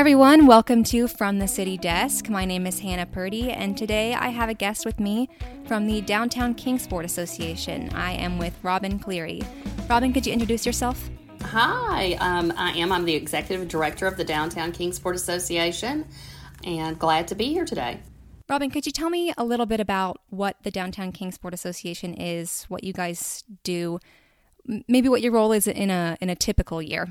everyone. Welcome to From the City Desk. My name is Hannah Purdy, and today I have a guest with me from the Downtown Kingsport Association. I am with Robin Cleary. Robin, could you introduce yourself? Hi, um, I am. I'm the executive director of the Downtown Kingsport Association, and glad to be here today. Robin, could you tell me a little bit about what the Downtown Kingsport Association is, what you guys do, maybe what your role is in a in a typical year?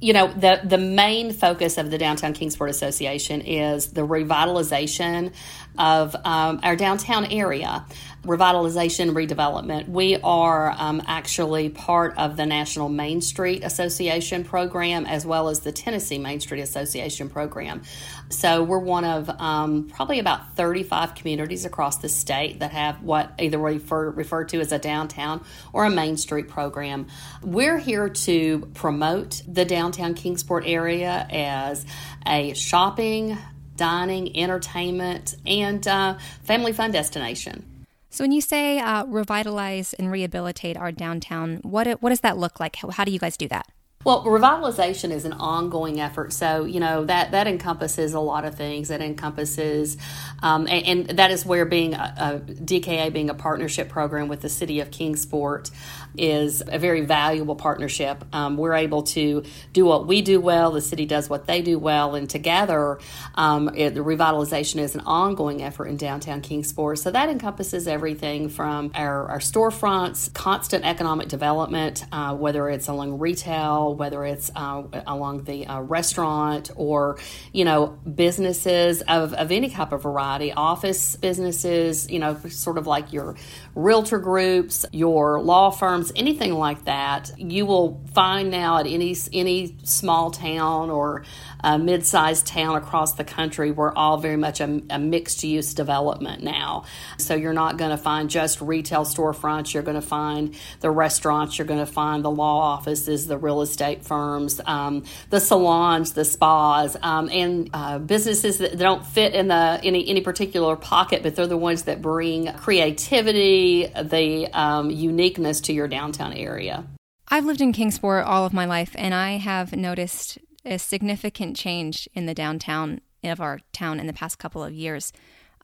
You know the the main focus of the downtown kingsport association is the revitalization of um, our downtown area revitalization redevelopment. We are um, actually part of the national main street association program as well as the tennessee main street association program. So we're one of um, probably about 35 communities across the state that have what either refer, referred to as a downtown or a main street program. We're here to promote the downtown downtown Kingsport area as a shopping, dining, entertainment, and uh, family fun destination. So, when you say uh, revitalize and rehabilitate our downtown, what what does that look like? How, how do you guys do that? Well, revitalization is an ongoing effort. So, you know, that, that encompasses a lot of things. It encompasses, um, and, and, that is where being a, a, DKA being a partnership program with the city of Kingsport is a very valuable partnership. Um, we're able to do what we do well, the city does what they do well, and together um, it, the revitalization is an ongoing effort in downtown Kingsport. So that encompasses everything from our, our storefronts, constant economic development, uh, whether it's along retail, whether it's uh, along the uh, restaurant or, you know, businesses of, of any type of variety, office businesses, you know, sort of like your realtor groups, your law firms, anything like that. You will find now at any, any small town or a mid-sized town across the country, we're all very much a, a mixed use development now. So you're not going to find just retail storefronts. You're going to find the restaurants. You're going to find the law offices, the real estate firms, um, the salons, the spas, um, and uh, businesses that don't fit in the any any particular pocket, but they're the ones that bring creativity, the um, uniqueness to your downtown area. I've lived in Kingsport all of my life, and I have noticed a significant change in the downtown of our town in the past couple of years.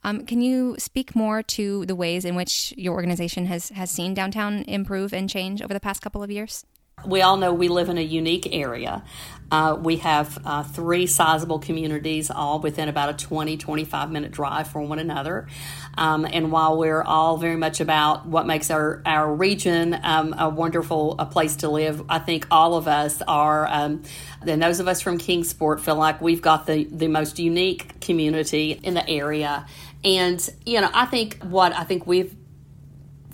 Um, can you speak more to the ways in which your organization has, has seen downtown improve and change over the past couple of years? We all know we live in a unique area. Uh, we have uh, three sizable communities, all within about a 20, 25 minute drive from one another. Um, and while we're all very much about what makes our, our region um, a wonderful a place to live, I think all of us are, um, and those of us from Kingsport feel like we've got the, the most unique community in the area. And, you know, I think what I think we've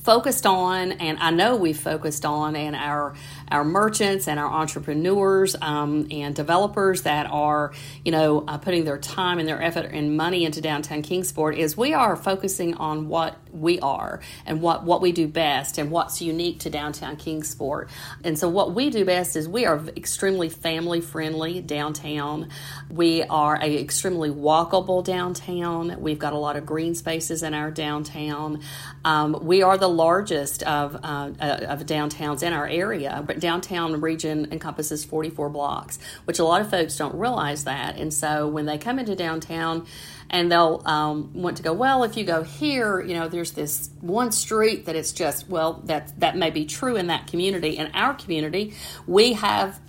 focused on, and I know we've focused on, and our our merchants and our entrepreneurs um, and developers that are, you know, uh, putting their time and their effort and money into downtown Kingsport is we are focusing on what we are and what what we do best and what's unique to downtown Kingsport. And so what we do best is we are extremely family friendly downtown. We are a extremely walkable downtown. We've got a lot of green spaces in our downtown. Um, we are the largest of uh, of downtowns in our area, but downtown region encompasses 44 blocks, which a lot of folks don't realize that. And so when they come into downtown, and they'll um, want to go well if you go here you know there's this one street that it's just well that that may be true in that community in our community we have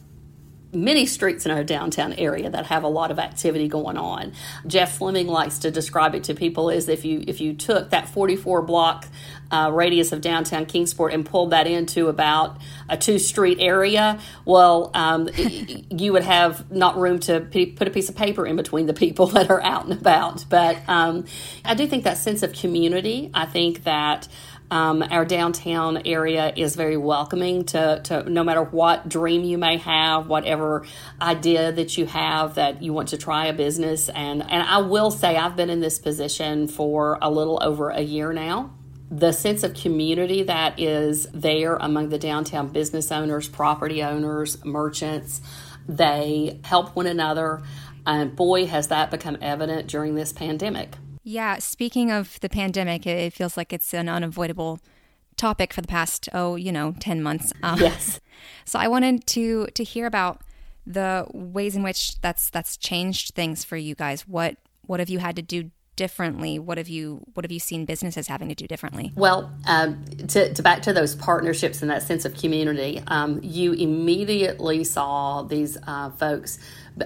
many streets in our downtown area that have a lot of activity going on. Jeff Fleming likes to describe it to people as if you if you took that 44 block uh, radius of downtown Kingsport and pulled that into about a two street area, well, um, you would have not room to p- put a piece of paper in between the people that are out and about. But um, I do think that sense of community. I think that. Um, our downtown area is very welcoming to, to no matter what dream you may have, whatever idea that you have that you want to try a business. And, and I will say, I've been in this position for a little over a year now the sense of community that is there among the downtown business owners, property owners, merchants. They help one another. And boy, has that become evident during this pandemic. Yeah, speaking of the pandemic, it feels like it's an unavoidable topic for the past, oh, you know, 10 months. Um, yes. So I wanted to to hear about the ways in which that's that's changed things for you guys. What what have you had to do differently? What have you what have you seen businesses having to do differently? Well, um, to, to, back to those partnerships and that sense of community, um, you immediately saw these uh, folks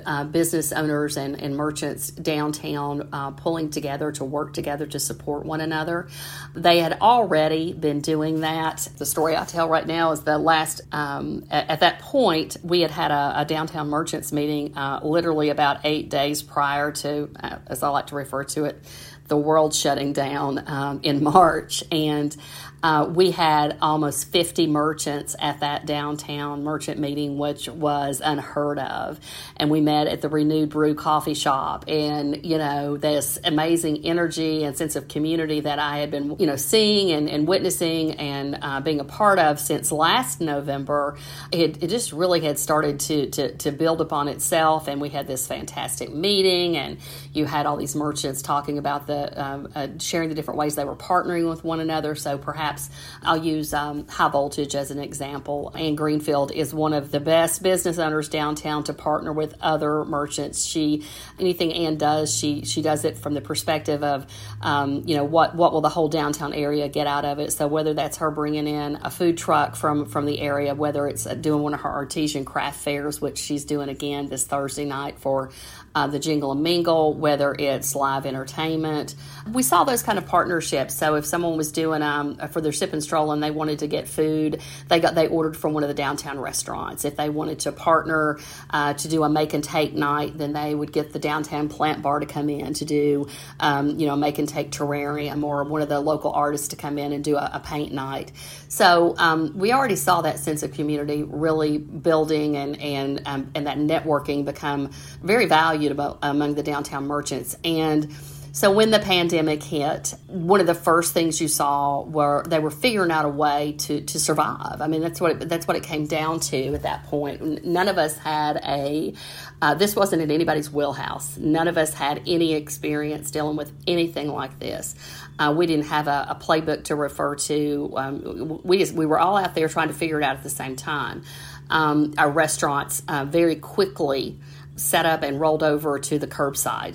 uh, business owners and, and merchants downtown uh, pulling together to work together to support one another. They had already been doing that. The story I tell right now is the last, um, at, at, that point, we had had a, a downtown merchants meeting uh, literally about eight days prior to, uh, as I like to refer to it, the world shutting down um, in March. And uh, we had almost 50 merchants at that downtown merchant meeting, which was unheard of. And we met at the Renewed Brew coffee shop. And, you know, this amazing energy and sense of community that I had been, you know, seeing and, and witnessing and uh, being a part of since last November, it, it just really had started to, to, to build upon itself. And we had this fantastic meeting, and you had all these merchants talking about the um, uh, sharing the different ways they were partnering with one another. So perhaps perhaps. I'll use um, High Voltage as an example. Anne Greenfield is one of the best business owners downtown to partner with other merchants. She anything Anne does, she she does it from the perspective of um, you know what what will the whole downtown area get out of it. So whether that's her bringing in a food truck from from the area, whether it's doing one of her artisan craft fairs, which she's doing again this Thursday night for uh, the Jingle and Mingle, whether it's live entertainment. We saw those kind of partnerships. So if someone was doing um, for their sip and stroll and they wanted to get food, they got they ordered from one of the downtown restaurants. If they wanted to partner uh, to do a make and take night, then they would get the downtown plant bar to come in to do um, you know make and take terrarium or one of the local artists to come in and do a, a paint night. So um, we already saw that sense of community really building and and um, and that networking become very valued about, among the downtown merchants. And so when the pandemic hit, one of the first things you saw were they were figuring out a way to, to survive. I mean, that's what it, that's what it came down to at that point. None of us had a uh, this wasn't in anybody's wheelhouse. None of us had any experience dealing with anything like this. Uh, we didn't have a, a, playbook to refer to. Um, we just we were all out there trying to figure it out at the same time. Um, our restaurants uh, very quickly set up and rolled over to the curbside.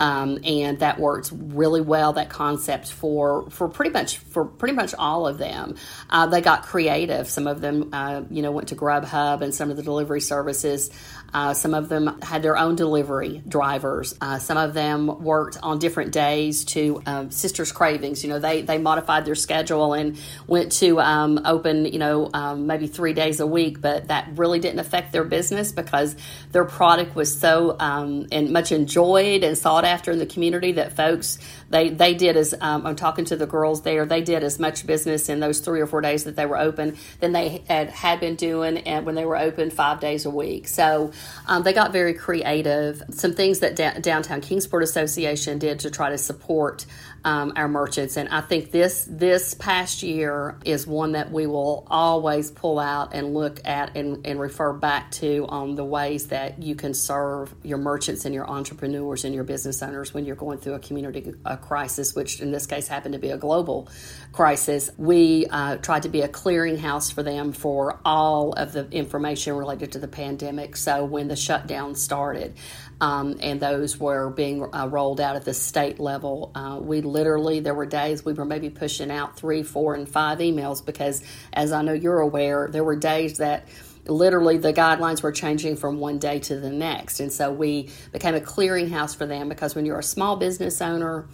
Um, and that works really well. That concept for for pretty much for pretty much all of them. Uh, they got creative. Some of them, uh, you know, went to Grubhub and some of the delivery services uh, some of them had their own delivery drivers. Uh, some of them worked on different days to um, Sisters Cravings. You know, they, they modified their schedule and went to um, open, you know, um, maybe three days a week, but that really didn't affect their business because their product was so um, and much enjoyed and sought after in the community that folks they they did as um, I'm talking to the girls there. They did as much business in those three or four days that they were open than they had had been doing and when they were open five days a week. So um, they got very creative. Some things that da- Downtown Kingsport Association did to try to support um, our merchants. And I think this this past year is one that we will always pull out and look at and, and refer back to on the ways that you can serve your merchants and your entrepreneurs and your business owners when you're going through a community a crisis, which in this case happened to be a global crisis. We uh, tried to be a clearinghouse for them for all of the information related to the pandemic. So when the shutdown started, um, and those were being uh, rolled out at the state level. Uh, we literally, there were days we were maybe pushing out three, four, and five emails because, as I know you're aware, there were days that literally the guidelines were changing from one day to the next. And so we became a clearinghouse for them because when you're a small business owner,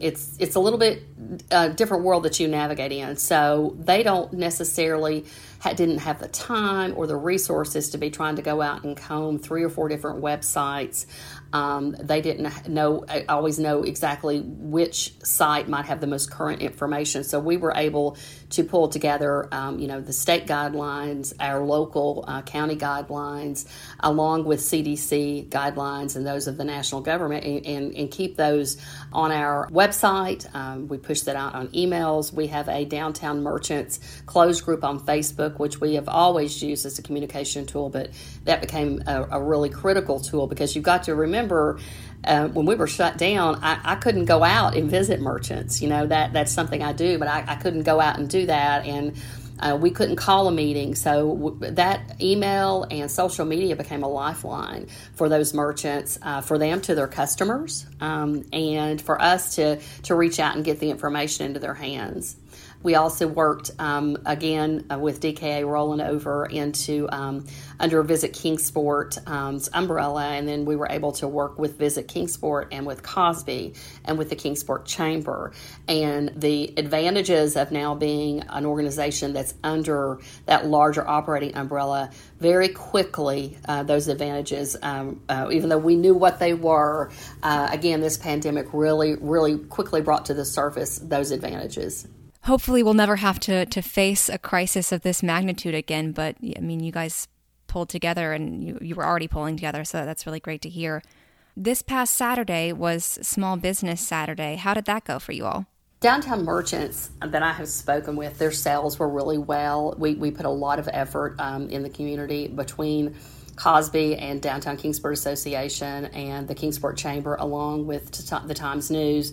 it's it's a little bit uh, different world that you navigate in. So they don't necessarily didn't have the time or the resources to be trying to go out and comb three or four different websites. Um, they didn't know always know exactly which site might have the most current information. So we were able to pull together, um, you know, the state guidelines, our local uh, county guidelines, along with CDC guidelines and those of the national government, and, and, and keep those on our website. Um, we push that out on emails. We have a downtown merchants closed group on Facebook, which we have always used as a communication tool, but that became a, a really critical tool because you've got to remember uh, when we were shut down, I, I, couldn't go out and visit merchants. You know that that's something I do, but I, I couldn't go out and do that. And Uh, we couldn't call a meeting, so w- that email and social media became a lifeline for those merchants, uh, for them to their customers, um, and for us to to reach out and get the information into their hands. We also worked um, again uh, with DKA rolling over into um, under Visit Kingsport um, umbrella, and then we were able to work with Visit Kingsport and with KOSBE and with the Kingsport Chamber. And the advantages of now being an organization that's under that larger operating umbrella, very quickly, uh, those advantages, um, uh, even though we knew what they were, uh, again, this pandemic really, really quickly brought to the surface those advantages hopefully we'll never have to to face a crisis of this magnitude again. But I mean, you guys pulled together, and you you were already pulling together, so that's really great to hear. This past Saturday was Small Business Saturday. How did that go for you all? Downtown merchants that I have spoken with, their sales were really well. We, we put a lot of effort um, in the community between KOSBE and Downtown Kingsport Association and the Kingsport Chamber, along with the Times News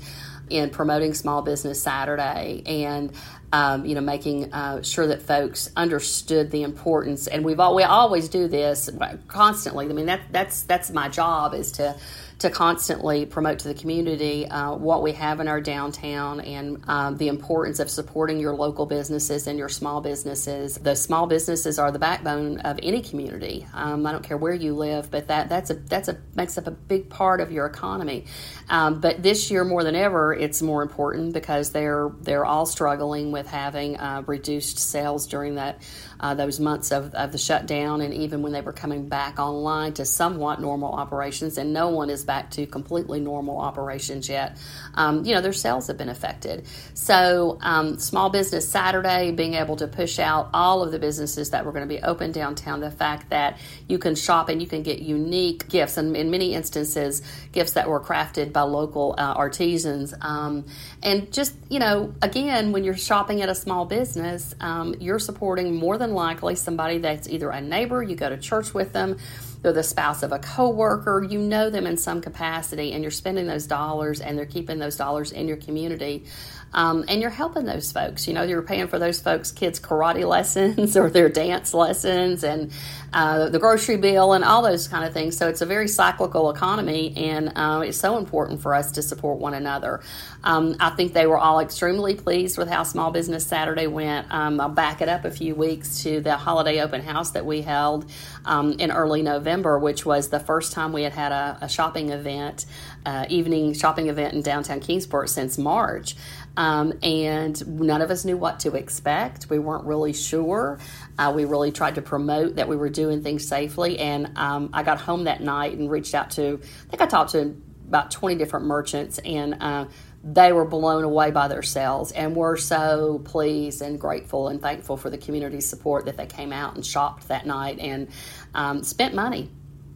in promoting Small Business Saturday and um, you know making uh, sure that folks understood the importance. And we've all, we always do this constantly. I mean that that's that's my job is to to constantly promote to the community uh, what we have in our downtown and um, the importance of supporting your local businesses and your small businesses. The small businesses are the backbone of any community. Um, I don't care where you live, but that that's a that's a makes up a big part of your economy. Um, but this year more than ever, it's more important because they're they're all struggling with having uh, reduced sales during that uh, those months of, of the shutdown and even when they were coming back online to somewhat normal operations, and no one is back to completely normal operations yet. Um, you know, their sales have been affected. So, um, Small Business Saturday, being able to push out all of the businesses that were going to be open downtown, the fact that you can shop and you can get unique gifts, and in many instances, gifts that were crafted by local uh, artisans. Um, and just, you know, again, when you're shopping at a small business, um, you're supporting more than likely somebody that's either a neighbor, you go to church with them, they're the spouse of a coworker, you know them in some capacity, and you're spending those dollars and they're keeping those dollars in your community. Um, and you're helping those folks. You know, you're paying for those folks' kids' karate lessons or their dance lessons and uh, the grocery bill and all those kind of things. So it's a very cyclical economy, and uh, it's so important for us to support one another. Um, I think they were all extremely pleased with how Small Business Saturday went. Um, I'll back it up a few weeks to the holiday open house that we held um, in early November, which was the first time we had had a, a shopping event, uh, evening shopping event in downtown Kingsport since March. Um, and none of us knew what to expect. We weren't really sure. Uh, we really tried to promote that we were doing things safely. And um, I got home that night and reached out to, I think I talked to about 20 different merchants, and uh, they were blown away by their sales and were so pleased and grateful and thankful for the community support that they came out and shopped that night and um, spent money.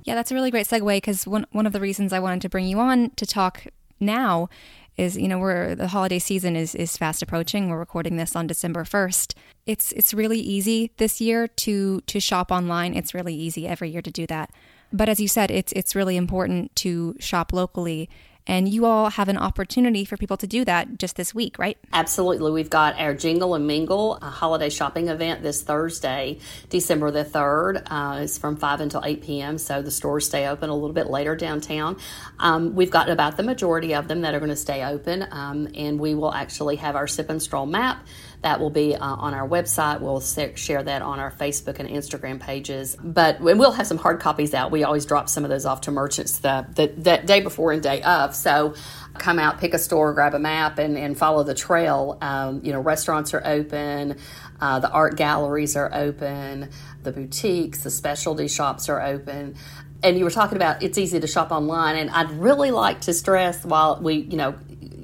Yeah, that's a really great segue because one, one of the reasons I wanted to bring you on to talk now is you know we're the holiday season is is fast approaching. We're recording this on december 1st it's it's really easy this year to to shop online. It's really easy every year to do that. But as you said it's it's really important to shop locally and you all have an opportunity for people to do that just this week, right? Absolutely. We've got our Jingle and Mingle a holiday shopping event this Thursday, December the 3rd. Uh, it's from 5 until 8 p.m., so the stores stay open a little bit later downtown. Um, we've got about the majority of them that are going to stay open, um, and we will actually have our sip and stroll map that will be uh, on our website. We'll share that on our Facebook and Instagram pages. But we'll have some hard copies out. We always drop some of those off to merchants the, the, day before and day of. So come out, pick a store, grab a map, and, and follow the trail. Um, you know, restaurants are open, uh, the art galleries are open, the boutiques, the specialty shops are open. And you were talking about it's easy to shop online, and I'd really like to stress while we, you know,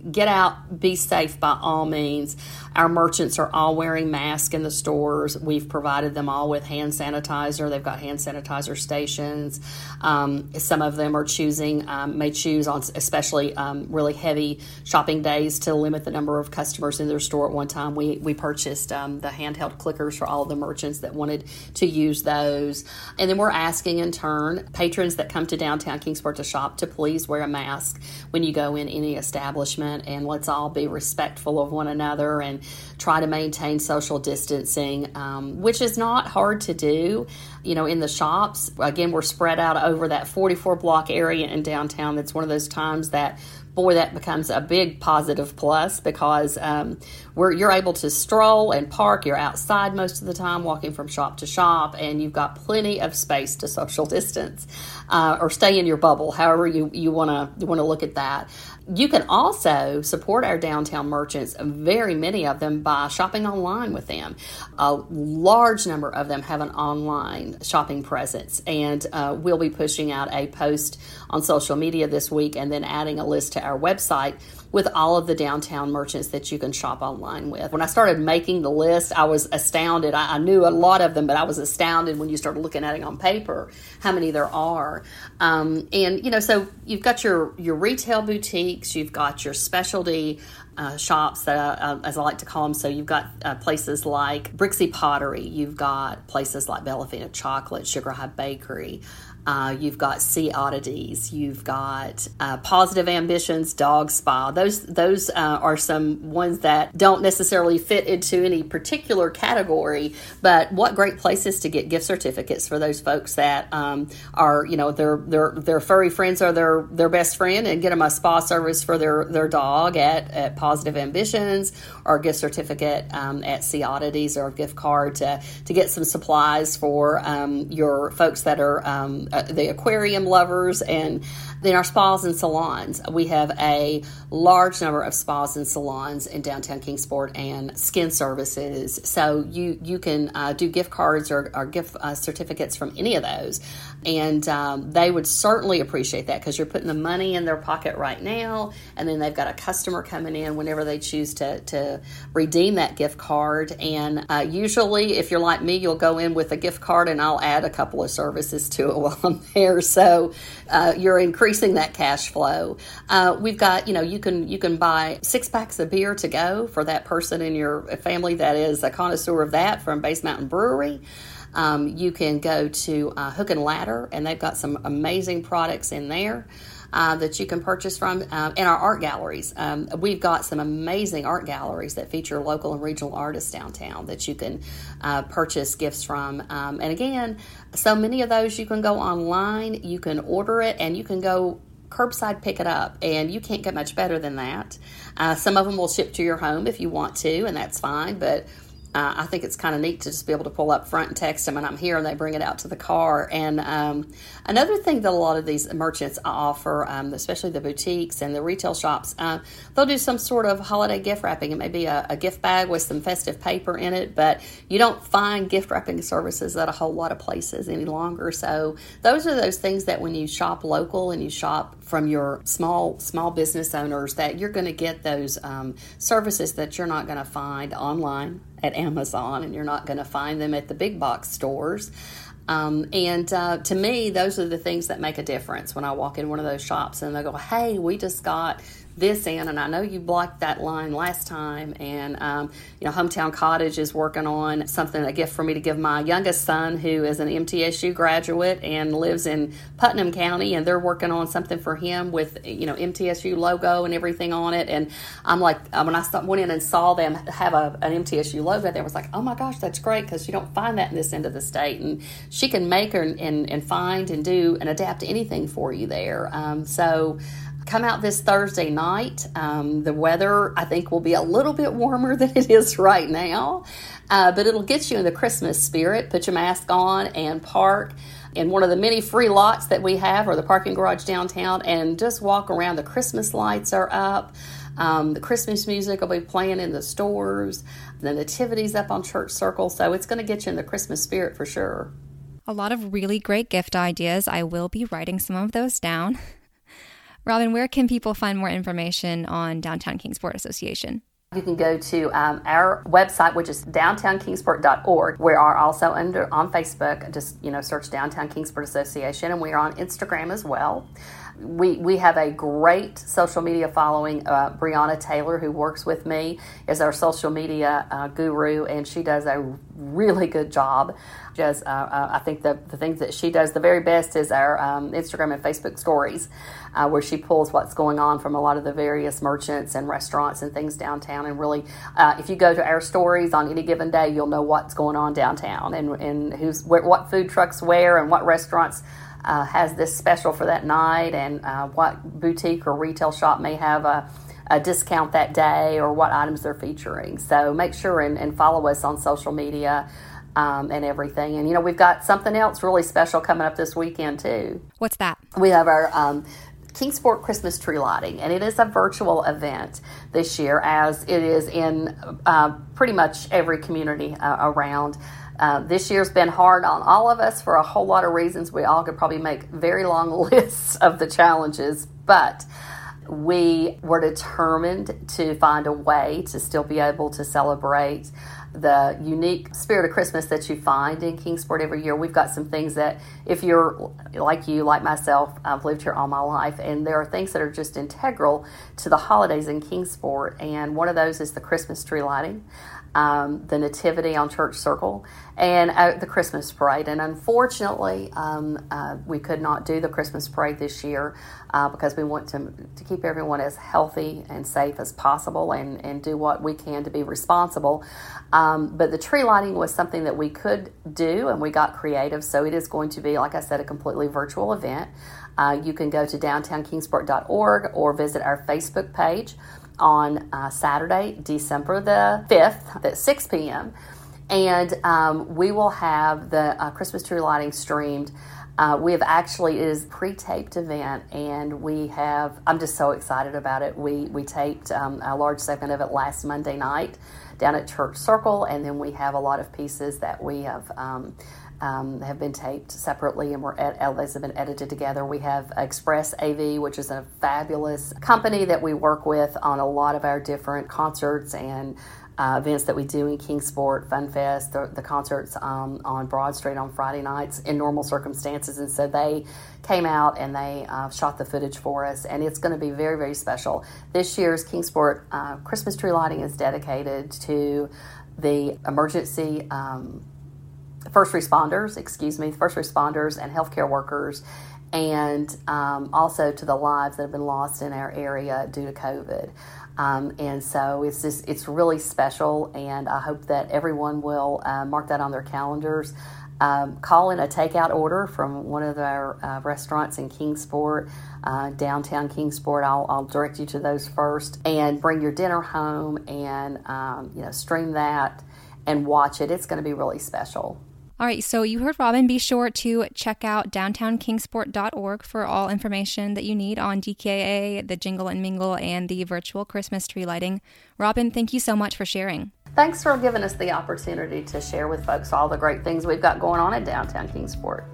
get out, be safe by all means. Our merchants are all wearing masks in the stores. We've provided them all with hand sanitizer. They've got hand sanitizer stations. Um, some of them are choosing, um, may choose on especially um, really heavy shopping days to limit the number of customers in their store at one time. We, we purchased um, the handheld clickers for all the merchants that wanted to use those. And then we're asking in turn patrons that come to downtown Kingsport to shop to please wear a mask when you go in any establishment and let's all be respectful of one another and try to maintain social distancing, um, which is not hard to do. You know, in the shops, again, we're spread out over that 44 block area in downtown. That's one of those times that boy, that becomes a big positive plus because um, you're able to stroll and park. You're outside most of the time, walking from shop to shop, and you've got plenty of space to social distance uh, or stay in your bubble. However, you you want to want to look at that. You can also support our downtown merchants, very many of them, by shopping online with them. A large number of them have an online shopping presence, and uh, we'll be pushing out a post on social media this week and then adding a list to our website with all of the downtown merchants that you can shop online with. When I started making the list, I was astounded. I, I, knew a lot of them, but I was astounded when you started looking at it on paper how many there are. Um, and you know, so you've got your your retail boutiques, you've got your specialty. Uh, shops that, uh, as I like to call them. So you've got uh, places like Brixie Pottery, you've got places like Bellafina Chocolate, Sugar High Bakery, uh, you've got Sea Oddities. You've got uh, Positive Ambitions Dog Spa. Those those uh, are some ones that don't necessarily fit into any particular category, but what great places to get gift certificates for those folks that um, are you know their their their furry friends are their their best friend and get them a spa service for their their dog at, at Positive Ambitions or a gift certificate um, at Sea Oddities or a gift card to to get some supplies for um, your folks that are um, uh, the aquarium lovers, and then our spas and salons. We have a large number of spas and salons in downtown Kingsport and skin services. So you you can uh, do gift cards or, or gift uh, certificates from any of those, and um, they would certainly appreciate that because you're putting the money in their pocket right now, and then they've got a customer coming in whenever they choose to to redeem that gift card. And uh, usually, if you're like me, you'll go in with a gift card, and I'll add a couple of services to it while I'm there. So uh, you're increasing that cash flow. Uh, we've got, you know, you can you can buy six packs of beer to go for that person in your family that is a connoisseur of that from Bays Mountain Brewery. Um, you can go to uh, Hook and Ladder, and they've got some amazing products in there. Uh, that you can purchase from uh, in our art galleries. Um, we've got some amazing art galleries that feature local and regional artists downtown that you can uh, purchase gifts from. Um, and again, so many of those you can go online, you can order it, and you can go curbside pick it up, and you can't get much better than that. Uh, some of them will ship to your home if you want to, and that's fine, but uh, I think it's kind of neat to just be able to pull up front and text them, and I'm here, and they bring it out to the car. And um, another thing that a lot of these merchants offer, um, especially the boutiques and the retail shops, uh, they'll do some sort of holiday gift wrapping. It may be a, a, gift bag with some festive paper in it, but you don't find gift wrapping services at a whole lot of places any longer. So those are those things that when you shop local and you shop from your small small business owners, that you're going to get those um, services that you're not going to find online at Amazon and you're not going to find them at the big box stores. Um, and uh, to me, those are the things that make a difference when I walk in one of those shops and they go, Hey, we just got this in, and I know you blocked that line last time. And um, you know, Hometown Cottage is working on something a gift for me to give my youngest son, who is an MTSU graduate and lives in Putnam County, and they're working on something for him with you know MTSU logo and everything on it. And I'm like, uh, when I went in and saw them have a, an MTSU logo, there was like, oh my gosh, that's great because you don't find that in this end of the state, and she can make and, and, and find and do and adapt anything for you there. Um, so come out this Thursday night. Um, the weather, I think, will be a little bit warmer than it is right now, uh, but it'll get you in the Christmas spirit. Put your mask on and park in one of the many free lots that we have, or the parking garage downtown, and just walk around. The Christmas lights are up. Um, the Christmas music will be playing in the stores. The nativities up on Church Circle, so it's going to get you in the Christmas spirit for sure. A lot of really great gift ideas. I will be writing some of those down. Robin, where can people find more information on Downtown Kingsport Association? You can go to um, our website, which is downtownkingsport.org. We are also under on Facebook. Just you know, search Downtown Kingsport Association, and we are on Instagram as well. We, we have a great social media following. Uh, Brianna Taylor, who works with me, is our social media uh, guru, and she does a really good job. Just, uh, uh, I think the, the things that she does the very best is our um, Instagram and Facebook stories, uh, where she pulls what's going on from a lot of the various merchants and restaurants and things downtown. And really, uh, if you go to our stories on any given day, you'll know what's going on downtown and, and who's what food trucks where and what restaurants uh, has this special for that night and uh, what boutique or retail shop may have a, a, discount that day or what items they're featuring. So make sure and, and follow us on social media. Um, and everything. And you know, we've got something else really special coming up this weekend too. What's that? We have our um, Kingsport Christmas tree lighting, and it is a virtual event this year, as it is in uh, pretty much every community uh, around. Uh, this year's been hard on all of us for a whole lot of reasons. We all could probably make very long lists of the challenges, but we were determined to find a way to still be able to celebrate the unique spirit of Christmas that you find in Kingsport every year. We've got some things that, if you're like you, like myself, I've lived here all my life, and there are things that are just integral to the holidays in Kingsport. And one of those is the Christmas tree lighting um, the Nativity on Church Circle, and uh, the Christmas parade. And unfortunately, um, uh, we could not do the Christmas parade this year uh, because we want to, to keep everyone as healthy and safe as possible and, and do what we can to be responsible. Um, but the tree lighting was something that we could do, and we got creative. So it is going to be, like I said, a completely virtual event. Uh, you can go to downtownkingsport.org or visit our Facebook page on uh, Saturday, December the 5th at 6 p.m. And um, we will have the uh, Christmas tree lighting streamed. Uh, we have actually it is pre-taped event, and we have. I'm just so excited about it. We we taped um, a large segment of it last Monday night down at Church Circle, and then we have a lot of pieces that we have um, um, have been taped separately and were ed- those have been edited together. We have Express AV, which is a fabulous company that we work with on a lot of our different concerts and uh, events that we do in Kingsport, Fun Fest, the, the concerts um, on Broad Street on Friday nights in normal circumstances. And so they came out and they uh, shot the footage for us, and it's going to be very, very special. This year's Kingsport uh, Christmas tree lighting is dedicated to the emergency um, first responders, excuse me, first responders and healthcare workers, and um, also to the lives that have been lost in our area due to COVID. Um, and so it's just it's really special, and I hope that everyone will uh, mark that on their calendars. Um, call in a takeout order from one of our uh, restaurants in Kingsport, uh, downtown Kingsport. I'll, I'll, direct you to those first, and bring your dinner home and um, you know stream that and watch it. It's going to be really special. All right, so you heard Robin. Be sure to check out downtownkingsport.org for all information that you need on DKA, the Jingle and Mingle, and the virtual Christmas tree lighting. Robin, thank you so much for sharing. Thanks for giving us the opportunity to share with folks all the great things we've got going on at Downtown Kingsport.